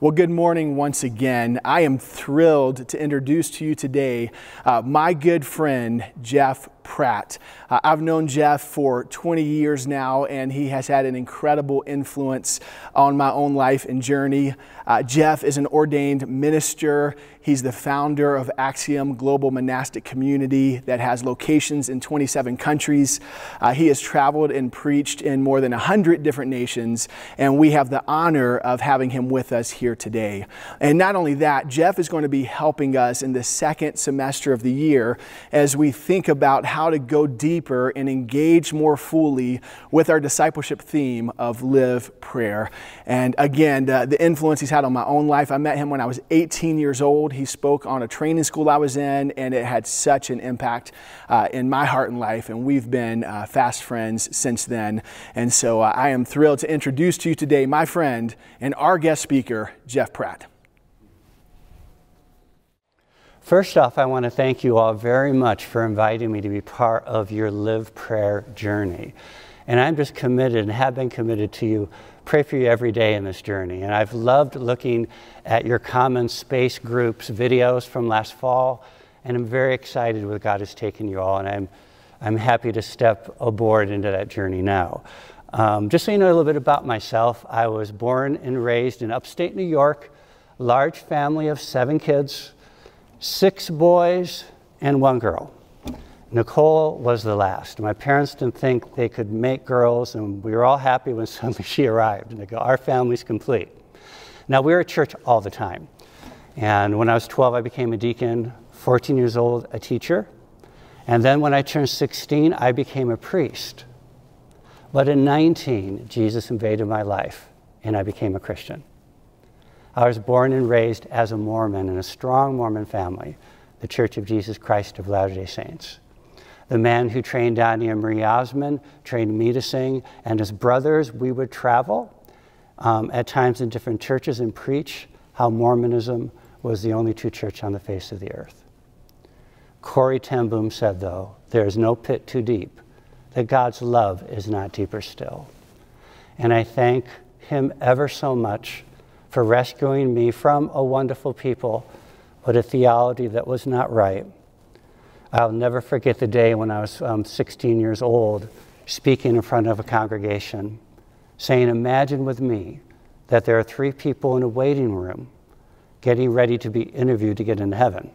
Well, good morning once again. I am thrilled to introduce to you today uh, my good friend, Jeff Pratt. Uh, I've known Jeff for 20 years now, and he has had an incredible influence on my own life and journey. Uh, Jeff is an ordained minister. He's the founder of Axiom Global Monastic Community that has locations in 27 countries. Uh, he has traveled and preached in more than 100 different nations, and we have the honor of having him with us here today. And not only that, Jeff is going to be helping us in the second semester of the year as we think about how how to go deeper and engage more fully with our discipleship theme of live prayer. And again, the, the influence he's had on my own life, I met him when I was 18 years old. He spoke on a training school I was in, and it had such an impact uh, in my heart and life. And we've been uh, fast friends since then. And so uh, I am thrilled to introduce to you today my friend and our guest speaker, Jeff Pratt. First off, I want to thank you all very much for inviting me to be part of your Live Prayer journey. And I'm just committed and have been committed to you. Pray for you every day in this journey. And I've loved looking at your Common Space Groups videos from last fall. And I'm very excited with God has taken you all. And I'm, I'm happy to step aboard into that journey now. Um, just so you know a little bit about myself, I was born and raised in upstate New York, large family of seven kids six boys and one girl. Nicole was the last. My parents didn't think they could make girls, and we were all happy when suddenly she arrived. And they go, Our family's complete. Now, we were at church all the time. And when I was 12, I became a deacon, 14 years old, a teacher. And then when I turned 16, I became a priest. But at 19, Jesus invaded my life, and I became a Christian. I was born and raised as a Mormon in a strong Mormon family, the Church of Jesus Christ of Latter day Saints. The man who trained Donnie and Marie Osmond trained me to sing, and as brothers, we would travel um, at times in different churches and preach how Mormonism was the only true church on the face of the earth. Corrie ten Boom said, though, there is no pit too deep, that God's love is not deeper still. And I thank him ever so much for rescuing me from a wonderful people, but a theology that was not right. I'll never forget the day when I was um, 16 years old, speaking in front of a congregation, saying, Imagine with me that there are three people in a waiting room getting ready to be interviewed to get into heaven.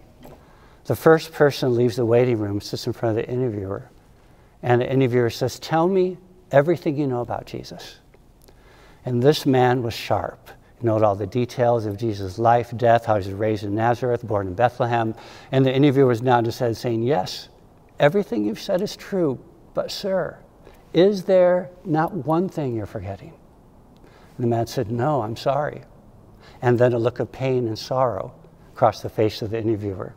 The first person leaves the waiting room, sits in front of the interviewer, and the interviewer says, Tell me everything you know about Jesus. And this man was sharp He note all the details of Jesus' life, death, how he was raised in Nazareth, born in Bethlehem. And the interviewer was now just saying, Yes, everything you've said is true, but sir, is there not one thing you're forgetting? And the man said, No, I'm sorry. And then a look of pain and sorrow crossed the face of the interviewer.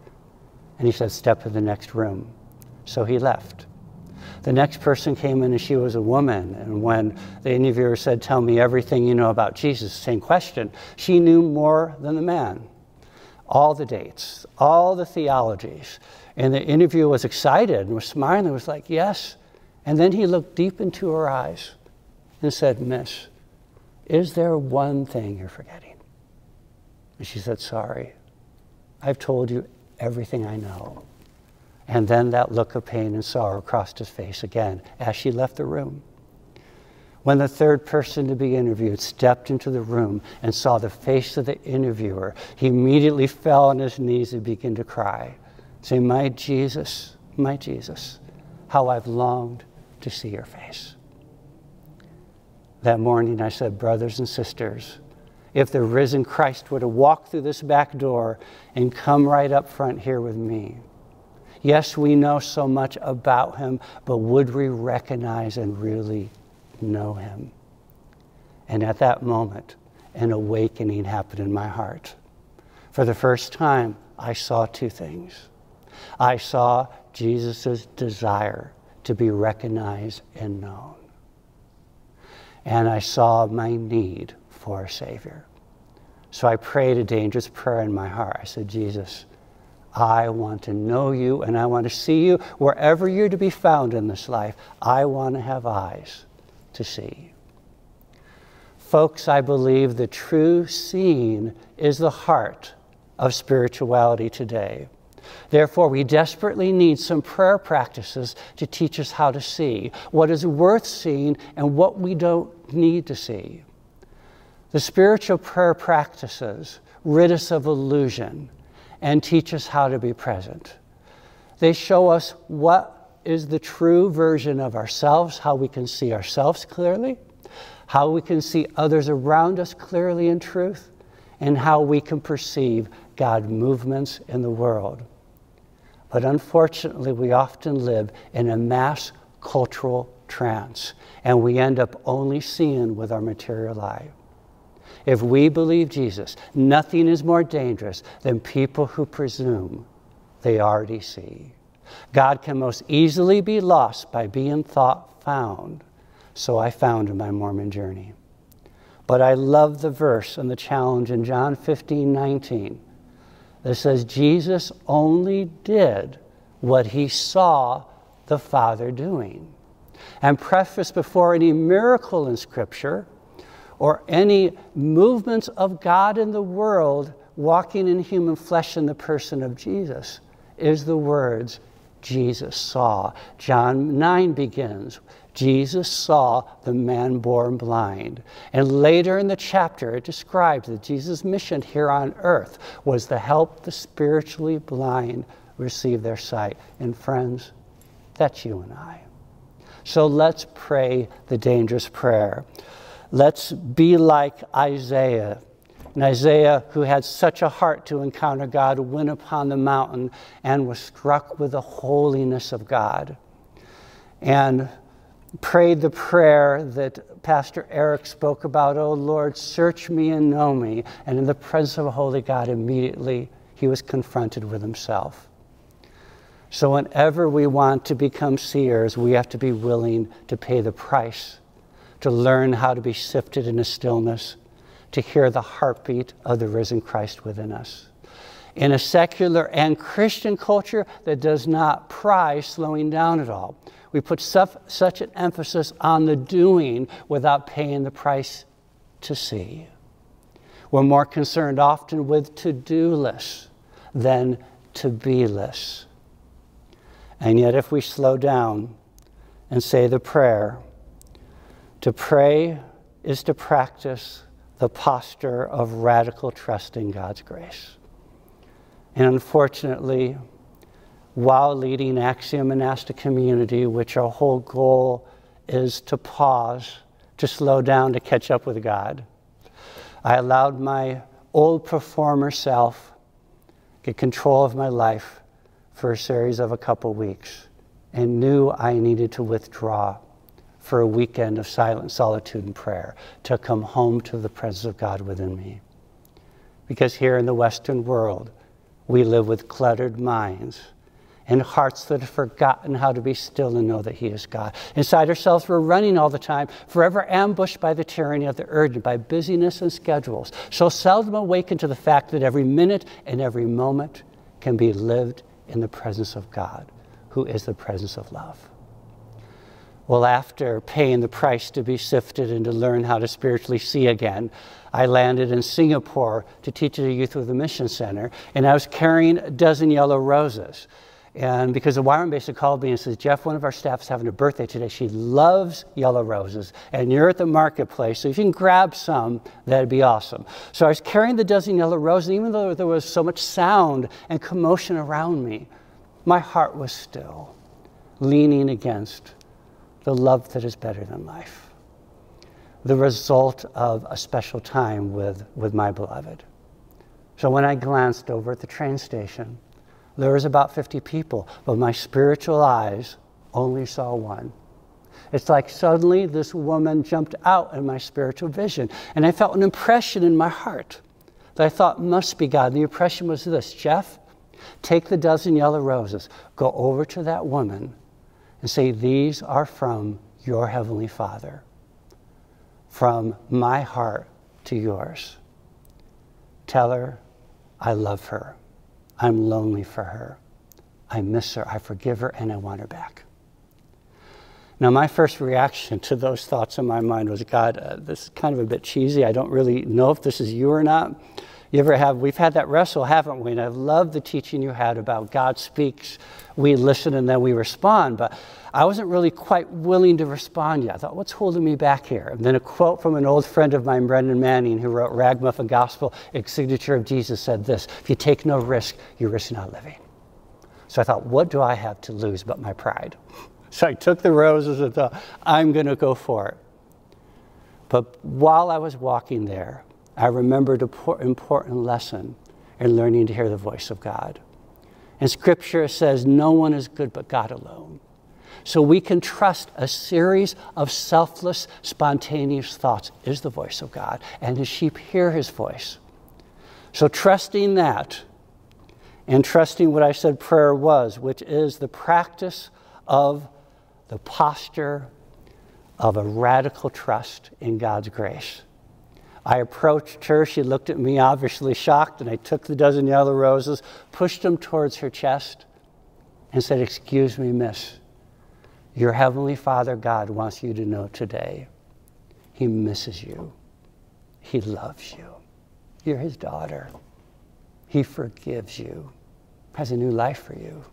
And he said, Step to the next room. So he left. The next person came in and she was a woman. And when the interviewer said, Tell me everything you know about Jesus, same question, she knew more than the man. All the dates, all the theologies. And the interviewer was excited and was smiling was like, Yes. And then he looked deep into her eyes and said, Miss, is there one thing you're forgetting? And she said, Sorry. I've told you everything I know. And then that look of pain and sorrow crossed his face again as she left the room. When the third person to be interviewed stepped into the room and saw the face of the interviewer, he immediately fell on his knees and began to cry, saying, My Jesus, my Jesus, how I've longed to see your face. That morning I said, Brothers and sisters, if the risen Christ were to walk through this back door and come right up front here with me, Yes, we know so much about him, but would we recognize and really know him? And at that moment, an awakening happened in my heart. For the first time, I saw two things. I saw Jesus' desire to be recognized and known. And I saw my need for a Savior. So I prayed a dangerous prayer in my heart. I said, Jesus, I want to know you and I want to see you wherever you're to be found in this life. I want to have eyes to see. Folks, I believe the true seeing is the heart of spirituality today. Therefore, we desperately need some prayer practices to teach us how to see what is worth seeing and what we don't need to see. The spiritual prayer practices rid us of illusion and teach us how to be present. They show us what is the true version of ourselves, how we can see ourselves clearly, how we can see others around us clearly in truth, and how we can perceive God movements in the world. But unfortunately, we often live in a mass cultural trance, and we end up only seeing with our material eye. If we believe Jesus, nothing is more dangerous than people who presume they already see. God can most easily be lost by being thought found. So I found in my Mormon journey. But I love the verse and the challenge in John 15 19 that says Jesus only did what he saw the Father doing. And prefaced before any miracle in Scripture or any movements of God in the world walking in human flesh in the person of Jesus is the words Jesus saw. John 9 begins Jesus saw the man born blind. And later in the chapter, it describes that Jesus' mission here on earth was to help the spiritually blind receive their sight. And friends, that's you and I. So let's pray the dangerous prayer. Let's be like Isaiah. And Isaiah, who had such a heart to encounter God, went upon the mountain and was struck with the holiness of God. And prayed the prayer that Pastor Eric spoke about Oh Lord, search me and know me. And in the presence of a holy God, immediately he was confronted with himself. So, whenever we want to become seers, we have to be willing to pay the price, to learn how to be sifted in a stillness, to hear the heartbeat of the risen Christ within us. In a secular and Christian culture that does not prize slowing down at all, we put such an emphasis on the doing without paying the price to see. We're more concerned often with to do lists than to be lists. And yet, if we slow down and say the prayer, to pray is to practice the posture of radical trust in God's grace. And unfortunately, while leading Axiom monastic community, which our whole goal is to pause, to slow down, to catch up with God. I allowed my old performer self get control of my life for a series of a couple weeks and knew I needed to withdraw for a weekend of silent solitude and prayer to come home to the presence of God within me. Because here in the Western world, we live with cluttered minds and hearts that have forgotten how to be still and know that He is God. Inside ourselves, we're running all the time, forever ambushed by the tyranny of the urgent, by busyness and schedules, so seldom awakened to the fact that every minute and every moment can be lived in the presence of God, who is the presence of love. Well, after paying the price to be sifted and to learn how to spiritually see again, I landed in Singapore to teach at a youth with a mission center, and I was carrying a dozen yellow roses. And because the Wyron basically called me and says, Jeff, one of our staff is having a birthday today. She loves yellow roses, and you're at the marketplace, so if you can grab some, that'd be awesome. So I was carrying the dozen yellow roses, and even though there was so much sound and commotion around me, my heart was still, leaning against the love that is better than life. The result of a special time with, with my beloved. So when I glanced over at the train station, there was about 50 people, but my spiritual eyes only saw one. It's like suddenly this woman jumped out in my spiritual vision, and I felt an impression in my heart that I thought must be God. And the impression was this Jeff, take the dozen yellow roses, go over to that woman, and say, These are from your Heavenly Father, from my heart to yours. Tell her I love her. I'm lonely for her. I miss her. I forgive her and I want her back. Now, my first reaction to those thoughts in my mind was, God, uh, this is kind of a bit cheesy. I don't really know if this is you or not. You ever have, we've had that wrestle, haven't we? And I love the teaching you had about God speaks, we listen, and then we respond. But I wasn't really quite willing to respond yet. I thought, what's holding me back here? And then a quote from an old friend of mine, Brennan Manning, who wrote Ragamuffin Gospel, a signature of Jesus, said this If you take no risk, you risk not living. So I thought, what do I have to lose but my pride? So I took the roses and thought, I'm going to go for it. But while I was walking there, I remembered an important lesson in learning to hear the voice of God. And scripture says, No one is good but God alone. So we can trust a series of selfless, spontaneous thoughts is the voice of God, and his sheep hear his voice. So trusting that, and trusting what I said prayer was, which is the practice of the posture of a radical trust in God's grace. I approached her. She looked at me, obviously shocked, and I took the dozen yellow roses, pushed them towards her chest, and said, Excuse me, miss. Your Heavenly Father God wants you to know today He misses you, He loves you. You're His daughter. He forgives you, has a new life for you.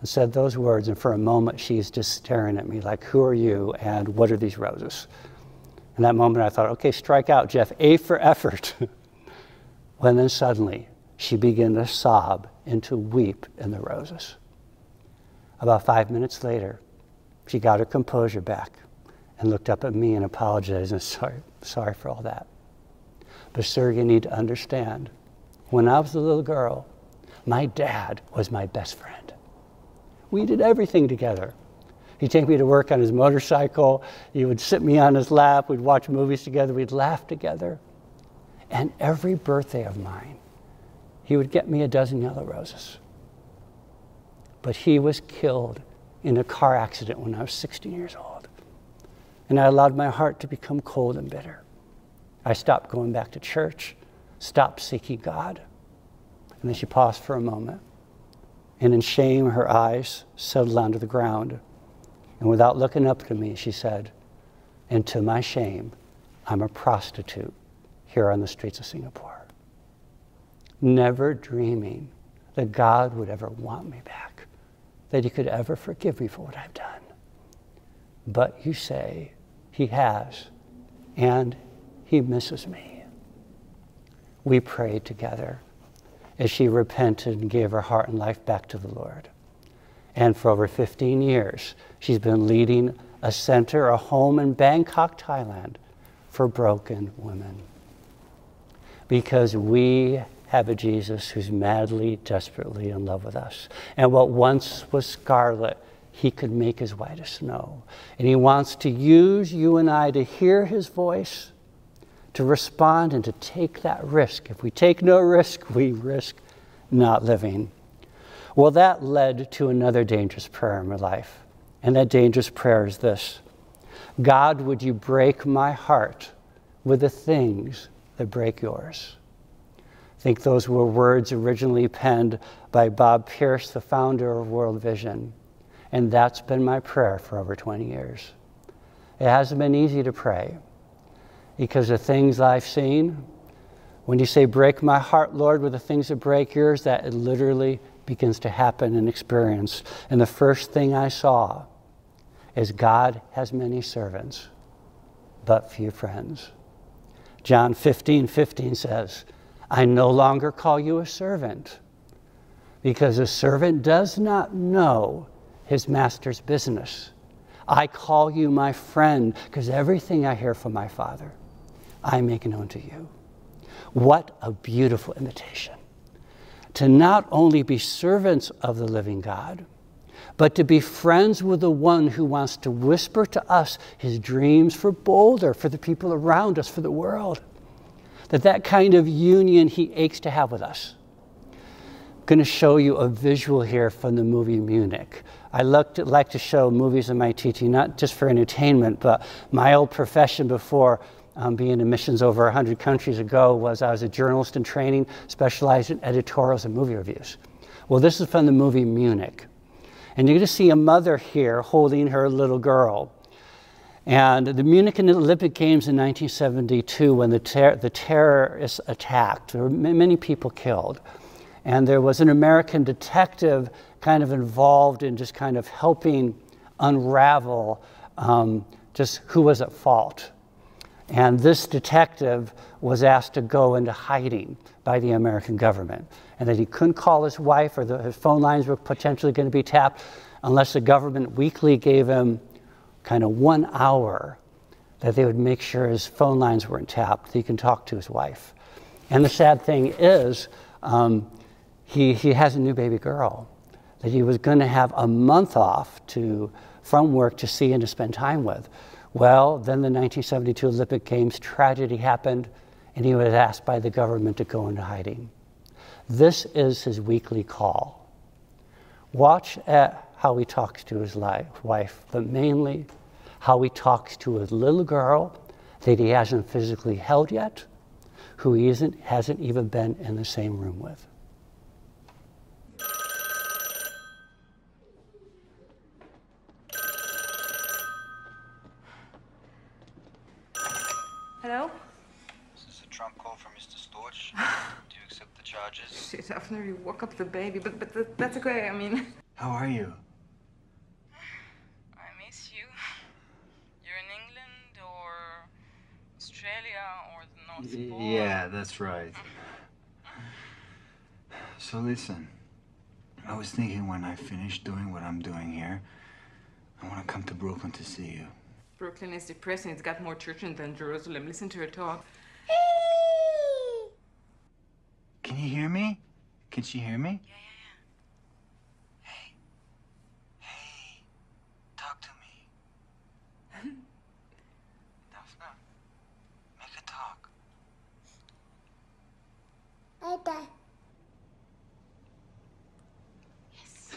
And said those words, and for a moment she's just staring at me like, Who are you, and what are these roses? In that moment, I thought, okay, strike out, Jeff, A for effort. when then suddenly she began to sob and to weep in the roses. About five minutes later, she got her composure back and looked up at me and apologized and sorry, sorry for all that. But sir, you need to understand, when I was a little girl, my dad was my best friend. We did everything together. He'd take me to work on his motorcycle. He would sit me on his lap. We'd watch movies together. We'd laugh together. And every birthday of mine, he would get me a dozen yellow roses. But he was killed in a car accident when I was 16 years old. And I allowed my heart to become cold and bitter. I stopped going back to church, stopped seeking God. And then she paused for a moment. And in shame, her eyes settled onto the ground. And without looking up to me, she said, And to my shame, I'm a prostitute here on the streets of Singapore. Never dreaming that God would ever want me back, that He could ever forgive me for what I've done. But you say He has, and He misses me. We prayed together as she repented and gave her heart and life back to the Lord. And for over 15 years, she's been leading a center, a home in Bangkok, Thailand for broken women. Because we have a Jesus who's madly, desperately in love with us. And what once was scarlet, he could make as white as snow. And he wants to use you and I to hear his voice, to respond, and to take that risk. If we take no risk, we risk not living. Well, that led to another dangerous prayer in my life. And that dangerous prayer is this God, would you break my heart with the things that break yours? I think those were words originally penned by Bob Pierce, the founder of World Vision. And that's been my prayer for over 20 years. It hasn't been easy to pray because the things I've seen, when you say, Break my heart, Lord, with the things that break yours, that literally begins to happen and experience. And the first thing I saw is God has many servants, but few friends. John 15 15 says, I no longer call you a servant, because a servant does not know his master's business. I call you my friend, because everything I hear from my Father, I make known to you. What a beautiful invitation to not only be servants of the living God, but to be friends with the one who wants to whisper to us his dreams for Boulder, for the people around us, for the world. That that kind of union he aches to have with us. I'm going to show you a visual here from the movie Munich. I looked, like to show movies in my teaching, not just for entertainment, but my old profession before um, being in missions over 100 countries ago was I was a journalist in training, specialized in editorials and movie reviews. Well, this is from the movie Munich. And you're going to see a mother here holding her little girl. And the Munich Olympic Games in 1972, when the, ter- the terrorists attacked, there were many people killed. And there was an American detective kind of involved in just kind of helping unravel um, just who was at fault. And this detective was asked to go into hiding by the American government, and that he couldn't call his wife or the, his phone lines were potentially going to be tapped unless the government weekly gave him kind of one hour that they would make sure his phone lines weren't tapped, that he can talk to his wife. And the sad thing is, um, he, he has a new baby girl that he was going to have a month off to, from work to see and to spend time with. Well, then the 1972 Olympic Games tragedy happened, and he was asked by the government to go into hiding. This is his weekly call. Watch at how he talks to his wife, but mainly how he talks to his little girl that he hasn't physically held yet, who he isn't, hasn't even been in the same room with. Shit, I've woke up the baby, but but th that's okay. I mean. How are you? I miss you. You're in England or Australia or the North Pole. Yeah, that's right. So listen, I was thinking when I finish doing what I'm doing here, I want to come to Brooklyn to see you. Brooklyn is depressing. It's got more churches than Jerusalem. Listen to her talk. Can you hear me? Can she hear me? Yeah, yeah. Hey. Hey. Talk to me. Daphna, make a talk. Okay. Yes.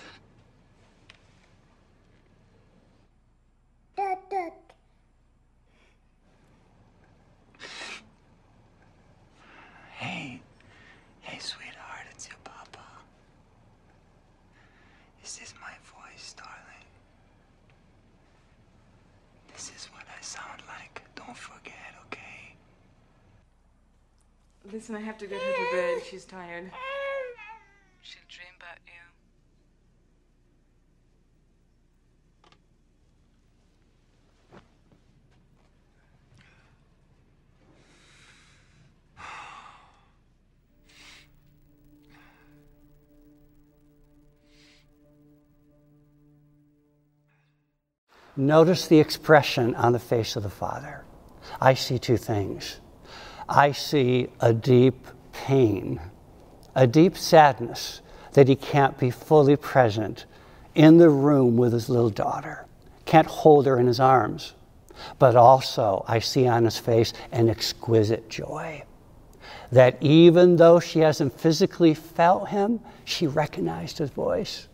Tut, tut. Hey. Hey, sweetheart, it's your papa. Is this my voice, darling? This is what I sound like. Don't forget, okay? Listen, I have to get her to bed. She's tired. She'll dream about you. Notice the expression on the face of the Father. I see two things. I see a deep pain, a deep sadness that he can't be fully present in the room with his little daughter, can't hold her in his arms. But also, I see on his face an exquisite joy that even though she hasn't physically felt him, she recognized his voice.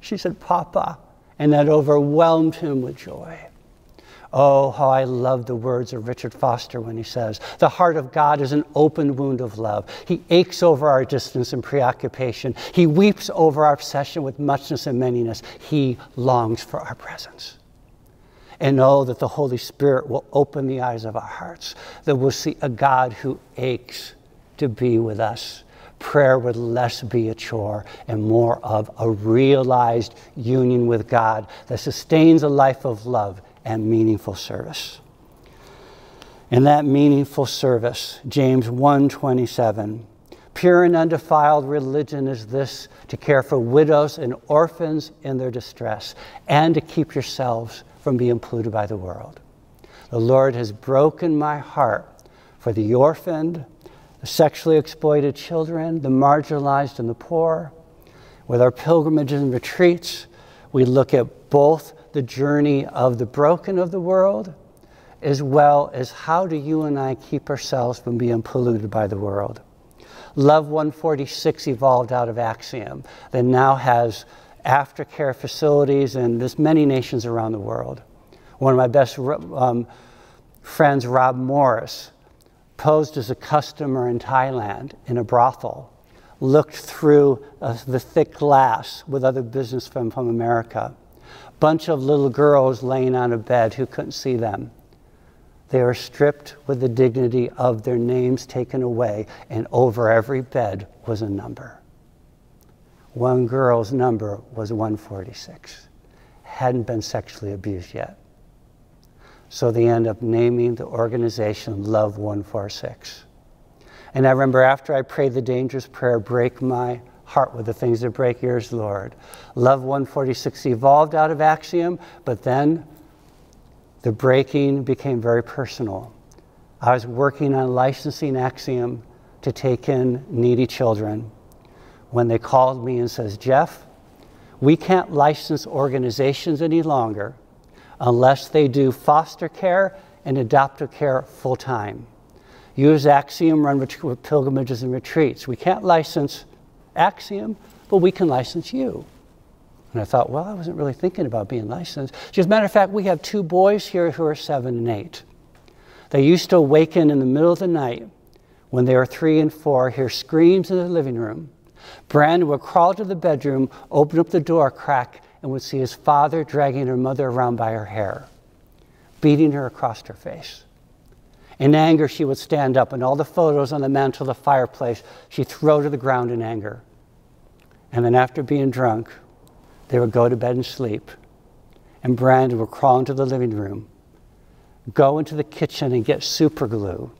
She said, Papa, and that overwhelmed him with joy. Oh, how I love the words of Richard Foster when he says, The heart of God is an open wound of love. He aches over our distance and preoccupation. He weeps over our obsession with muchness and manyness. He longs for our presence. And know that the Holy Spirit will open the eyes of our hearts, that we'll see a God who aches to be with us prayer would less be a chore and more of a realized union with God that sustains a life of love and meaningful service. In that meaningful service, James 1:27, pure and undefiled religion is this to care for widows and orphans in their distress and to keep yourselves from being polluted by the world. The Lord has broken my heart for the orphaned the sexually exploited children, the marginalized, and the poor. With our pilgrimages and retreats, we look at both the journey of the broken of the world as well as how do you and I keep ourselves from being polluted by the world. Love 146 evolved out of Axiom that now has aftercare facilities in this many nations around the world. One of my best um, friends, Rob Morris, posed as a customer in Thailand in a brothel, looked through uh, the thick glass with other businessmen from America. Bunch of little girls laying on a bed who couldn't see them. They were stripped with the dignity of their names taken away, and over every bed was a number. One girl's number was 146. Hadn't been sexually abused yet. So they end up naming the organization Love 146. And I remember after I prayed the dangerous prayer, break my heart with the things that break yours, Lord. Love 146 evolved out of Axiom, but then the breaking became very personal. I was working on licensing Axiom to take in needy children when they called me and says, Jeff, we can't license organizations any longer unless they do foster care and adoptive care full time. Use Axiom, run pilgrimages and retreats. We can't license Axiom, but we can license you. And I thought, well, I wasn't really thinking about being licensed. As a matter of fact, we have two boys here who are seven and eight. They used to awaken in the middle of the night when they were three and four, hear screams in the living room. Brandon would crawl to the bedroom, open up the door crack, and would see his father dragging her mother around by her hair, beating her across her face. In anger, she would stand up, and all the photos on the mantel of the fireplace she'd throw to the ground in anger. And then, after being drunk, they would go to bed and sleep. And Brandon would crawl into the living room, go into the kitchen and get super glue,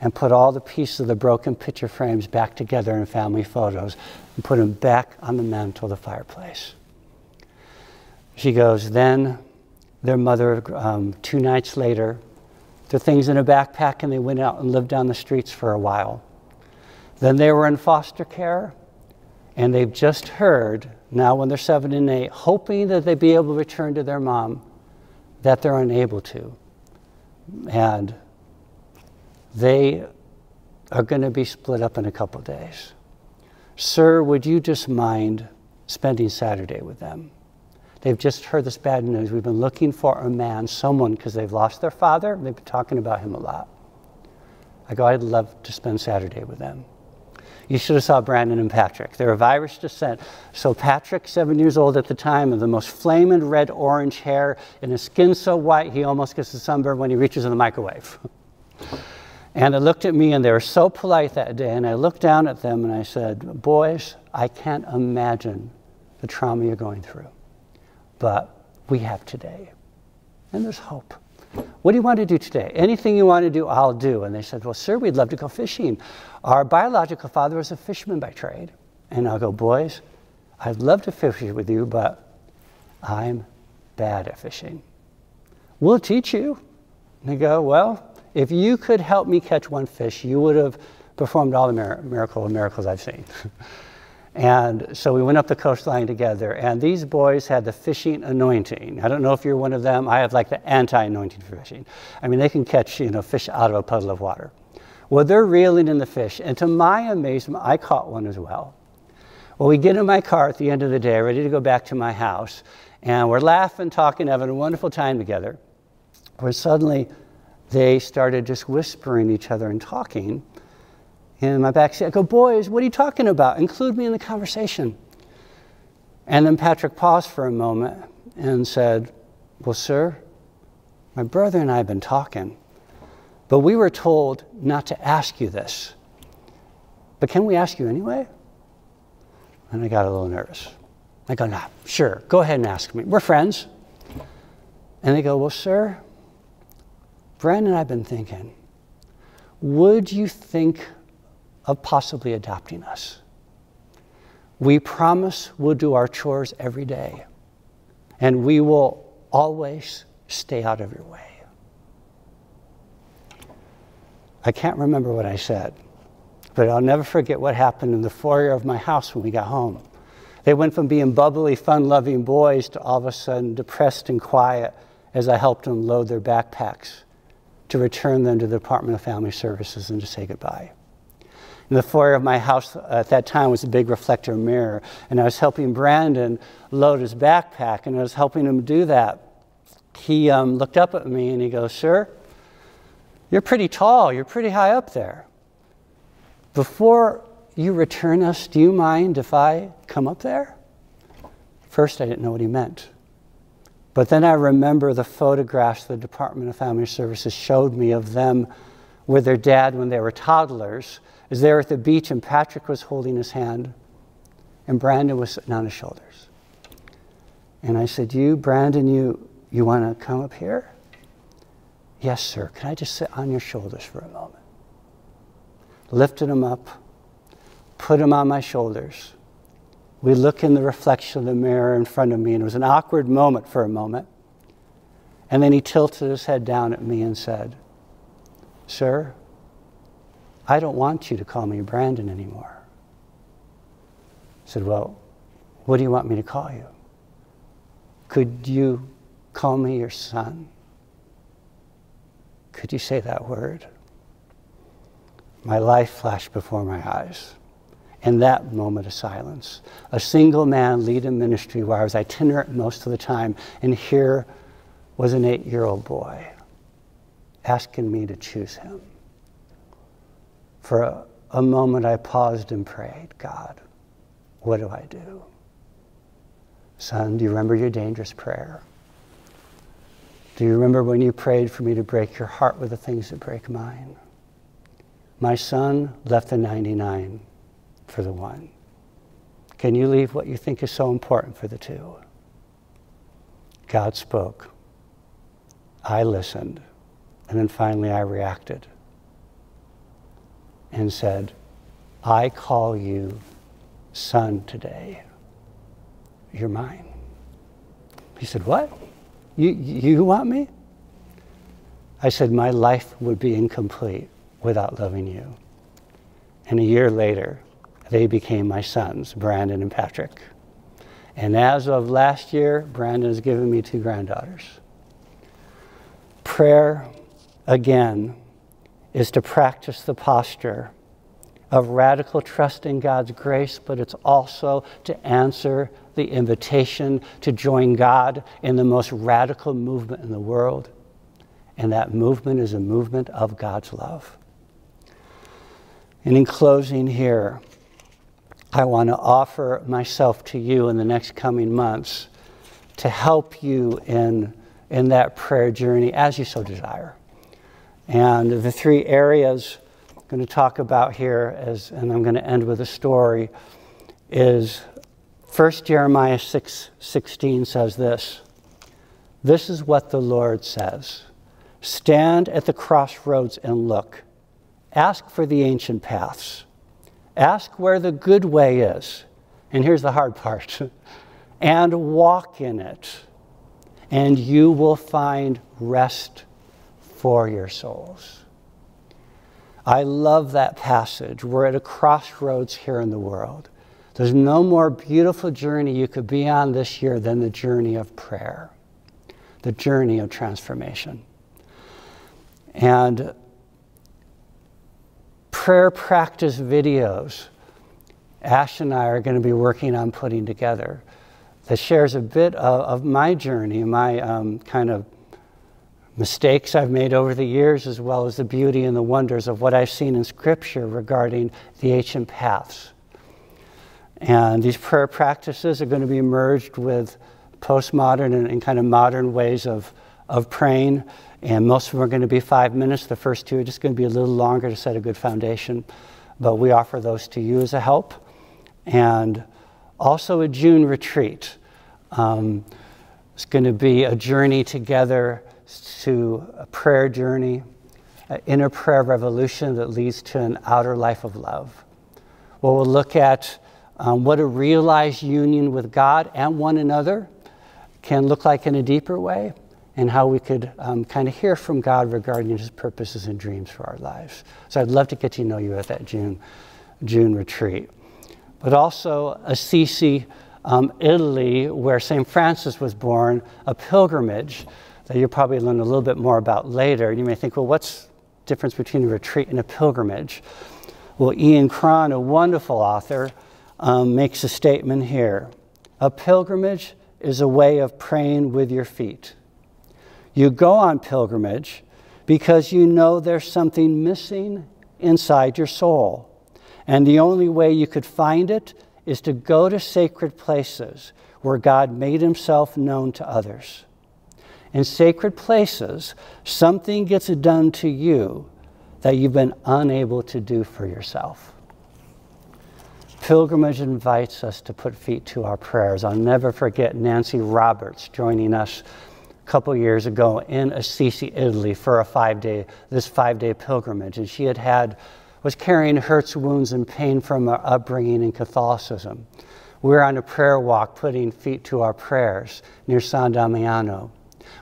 and put all the pieces of the broken picture frames back together in family photos and put them back on the mantel of the fireplace. She goes, Then their mother, um, two nights later, their things in a backpack and they went out and lived down the streets for a while. Then they were in foster care and they've just heard now when they're seven and eight, hoping that they'd be able to return to their mom, that they're unable to. And they are going to be split up in a couple days. Sir, would you just mind spending Saturday with them? They've just heard this bad news. We've been looking for a man, someone, because they've lost their father. They've been talking about him a lot. I go, I'd love to spend Saturday with them. You should have saw Brandon and Patrick. They're of Irish descent. So Patrick, seven years old at the time, with the most flaming red orange hair and his skin so white he almost gets a sunburn when he reaches in the microwave. and they looked at me and they were so polite that day. And I looked down at them and I said, Boys, I can't imagine the trauma you're going through. But we have today. And there's hope. What do you want to do today? Anything you want to do, I'll do. And they said, Well, sir, we'd love to go fishing. Our biological father was a fisherman by trade. And I'll go, Boys, I'd love to fish with you, but I'm bad at fishing. We'll teach you. And they go, Well, if you could help me catch one fish, you would have performed all the mir- miracle miracles I've seen. And so we went up the coastline together, and these boys had the fishing anointing. I don't know if you're one of them. I have like the anti-anointing for fishing. I mean, they can catch you know fish out of a puddle of water. Well, they're reeling in the fish, and to my amazement, I caught one as well. Well, we get in my car at the end of the day, ready to go back to my house, and we're laughing, talking, having a wonderful time together. Where suddenly they started just whispering each other and talking in my back seat. I go, boys, what are you talking about? Include me in the conversation. And then Patrick paused for a moment and said, Well, sir, my brother and I have been talking, but we were told not to ask you this. But can we ask you anyway? And I got a little nervous. I go, nah, sure, go ahead and ask me. We're friends. And they go, Well, sir, Brandon and I have been thinking, would you think of possibly adopting us. We promise we'll do our chores every day, and we will always stay out of your way. I can't remember what I said, but I'll never forget what happened in the foyer of my house when we got home. They went from being bubbly, fun loving boys to all of a sudden depressed and quiet as I helped them load their backpacks to return them to the Department of Family Services and to say goodbye. The foyer of my house at that time was a big reflector mirror, and I was helping Brandon load his backpack, and I was helping him do that. He um, looked up at me and he goes, Sir, you're pretty tall, you're pretty high up there. Before you return us? Do you mind if I come up there? First, I didn't know what he meant. But then I remember the photographs the Department of Family Services showed me of them with their dad when they were toddlers, as there at the beach and Patrick was holding his hand and Brandon was sitting on his shoulders. And I said, You, Brandon, you, you want to come up here? Yes, sir. Can I just sit on your shoulders for a moment? Lifted him up, put him on my shoulders. We look in the reflection of the mirror in front of me, and it was an awkward moment for a moment. And then he tilted his head down at me and said, Sir, I don't want you to call me Brandon anymore. I said, Well, what do you want me to call you? Could you call me your son? Could you say that word? My life flashed before my eyes. In that moment of silence, a single man lead a ministry where I was itinerant most of the time, and here was an eight year old boy asking me to choose him. For a, a moment, I paused and prayed God, what do I do? Son, do you remember your dangerous prayer? Do you remember when you prayed for me to break your heart with the things that break mine? My son left the 99 for the one. Can you leave what you think is so important for the two? God spoke. I listened. And then finally I reacted and said, I call you son today. You're mine. He said, What? You, you want me? I said, My life would be incomplete without loving you. And a year later, they became my sons, Brandon and Patrick. And as of last year, Brandon has given me two granddaughters. Prayer, again, is to practice the posture of radical trust in God's grace, but it's also to answer the invitation to join God in the most radical movement in the world. And that movement is a movement of God's love. And in closing here, I want to offer myself to you in the next coming months to help you in, in that prayer journey as you so desire. And the three areas I'm going to talk about here, as, and I'm going to end with a story, is first Jeremiah 6 16 says this This is what the Lord says Stand at the crossroads and look. Ask for the ancient paths. Ask where the good way is. And here's the hard part and walk in it, and you will find rest for your souls. I love that passage. We're at a crossroads here in the world. There's no more beautiful journey you could be on this year than the journey of prayer, the journey of transformation. And prayer practice videos, Ash and I are going to be working on putting together that shares a bit of, of my journey, my um, kind of mistakes I've made over the years, as well as the beauty and the wonders of what I've seen in Scripture regarding the ancient paths. And these prayer practices are going to be merged with postmodern and, and kind of modern ways of, of praying. And most of them are going to be five minutes. The first two are just going to be a little longer to set a good foundation. But we offer those to you as a help. And also a June retreat. Um, it's going to be a journey together to a prayer journey, an inner prayer revolution that leads to an outer life of love. Well, we'll look at um, what a realized union with God and one another can look like in a deeper way, and how we could um, kind of hear from God regarding His purposes and dreams for our lives. So I'd love to get to know you at that June, June retreat. But also Assisi, um, Italy, where St. Francis was born, a pilgrimage that you'll probably learn a little bit more about later. You may think, well, what's the difference between a retreat and a pilgrimage? Well, Ian Cron, a wonderful author, um, makes a statement here. A pilgrimage is a way of praying with your feet. You go on pilgrimage because you know there's something missing inside your soul. And the only way you could find it is to go to sacred places where God made himself known to others. In sacred places, something gets done to you that you've been unable to do for yourself. Pilgrimage invites us to put feet to our prayers. I'll never forget Nancy Roberts joining us a couple years ago in Assisi, Italy for a five day, this five day pilgrimage. And she had had, was carrying hurts, wounds, and pain from her upbringing in Catholicism. We were on a prayer walk putting feet to our prayers near San Damiano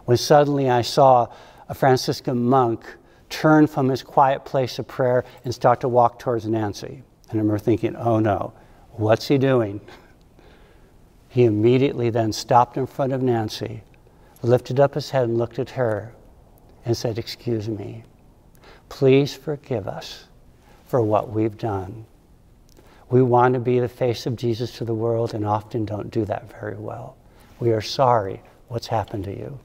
when suddenly I saw a Franciscan monk turn from his quiet place of prayer and start to walk towards Nancy. And I remember thinking, oh no, what's he doing? He immediately then stopped in front of Nancy, lifted up his head and looked at her and said, Excuse me, please forgive us for what we've done. We want to be the face of Jesus to the world and often don't do that very well. We are sorry what's happened to you.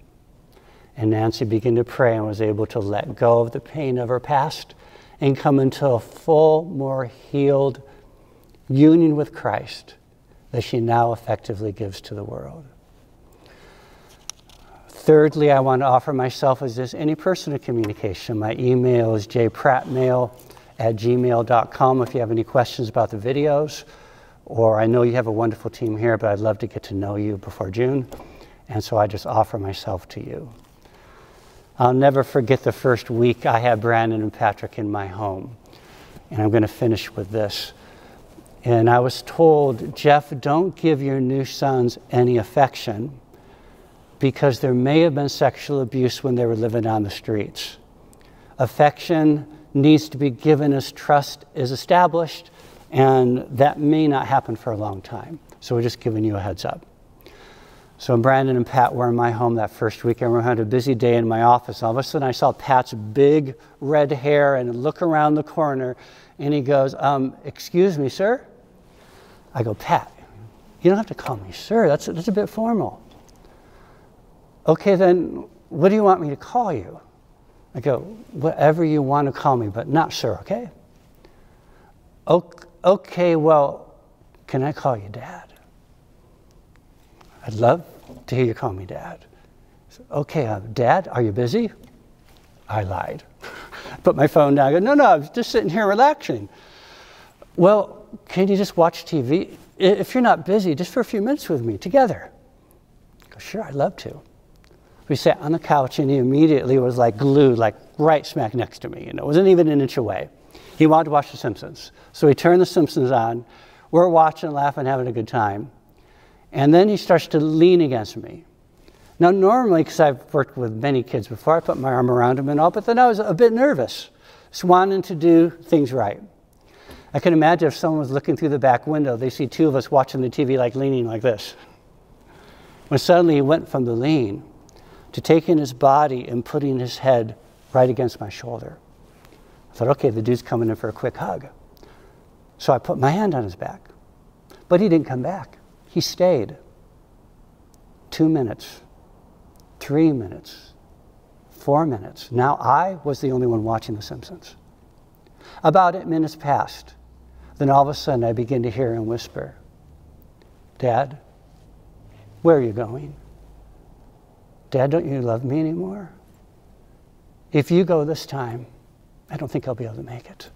And Nancy began to pray and was able to let go of the pain of her past and come into a full, more healed union with Christ that she now effectively gives to the world. Thirdly, I want to offer myself as this any personal communication. My email is jprattmail at gmail.com if you have any questions about the videos. Or I know you have a wonderful team here, but I'd love to get to know you before June. And so I just offer myself to you. I'll never forget the first week I had Brandon and Patrick in my home. And I'm going to finish with this. And I was told, Jeff, don't give your new sons any affection because there may have been sexual abuse when they were living on the streets. Affection needs to be given as trust is established, and that may not happen for a long time. So we're just giving you a heads up. So Brandon and Pat were in my home that first weekend. we had a busy day in my office. All of a sudden, I saw Pat's big red hair and look around the corner, and he goes, um, "Excuse me, sir." I go, "Pat, you don't have to call me sir. That's that's a bit formal." Okay, then what do you want me to call you? I go, "Whatever you want to call me, but not sir, okay?" Okay, well, can I call you dad? I'd love to hear you call me dad. So, okay, uh, dad, are you busy? I lied. Put my phone down. I go, no, no, I was just sitting here relaxing. Well, can you just watch TV? If you're not busy, just for a few minutes with me together. I go, sure, I'd love to. We sat on the couch and he immediately was like glued, like right smack next to me. You know, it wasn't even an inch away. He wanted to watch The Simpsons. So he turned The Simpsons on. We're watching, laughing, having a good time. And then he starts to lean against me. Now, normally, because I've worked with many kids before, I put my arm around him and all, but then I was a bit nervous, just wanting to do things right. I can imagine if someone was looking through the back window, they see two of us watching the TV, like leaning like this. When suddenly he went from the lean to taking his body and putting his head right against my shoulder. I thought, okay, the dude's coming in for a quick hug. So I put my hand on his back. But he didn't come back. He stayed two minutes, three minutes, four minutes. Now I was the only one watching The Simpsons. About eight minutes passed. Then all of a sudden I begin to hear him whisper, Dad, where are you going? Dad, don't you love me anymore? If you go this time, I don't think I'll be able to make it.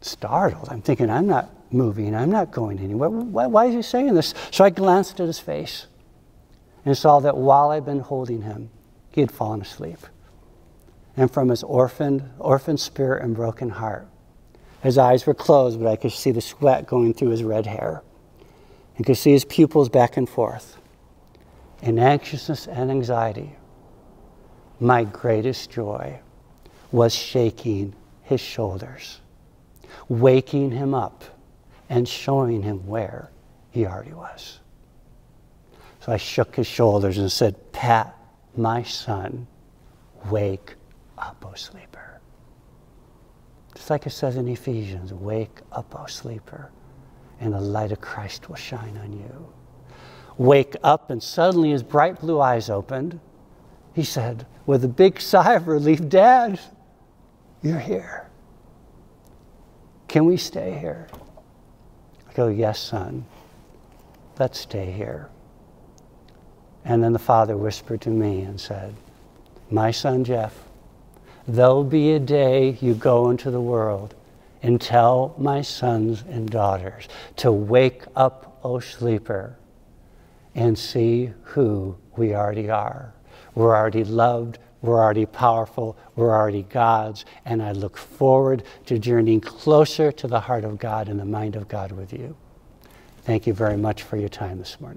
Startled, I'm thinking, I'm not moving. I'm not going anywhere. Why, why, is he saying this? So I glanced at his face and saw that while I'd been holding him, he had fallen asleep. And from his orphaned, orphan spirit and broken heart, his eyes were closed, but I could see the sweat going through his red hair. I could see his pupils back and forth. In anxiousness and anxiety, my greatest joy was shaking his shoulders, waking him up and showing him where he already was. So I shook his shoulders and said, Pat, my son, wake up, O sleeper. Just like it says in Ephesians, wake up, O sleeper, and the light of Christ will shine on you. Wake up, and suddenly his bright blue eyes opened. He said, with a big sigh of relief, Dad, you're here. Can we stay here? Go, Yes, son. Let's stay here. And then the father whispered to me and said, My son Jeff, there'll be a day you go into the world and tell my sons and daughters to wake up, O sleeper, and see who we already are. We're already loved, we're already powerful, we're already God's, and I look forward to journeying closer to the heart of God and the mind of God with you. Thank you very much for your time this morning.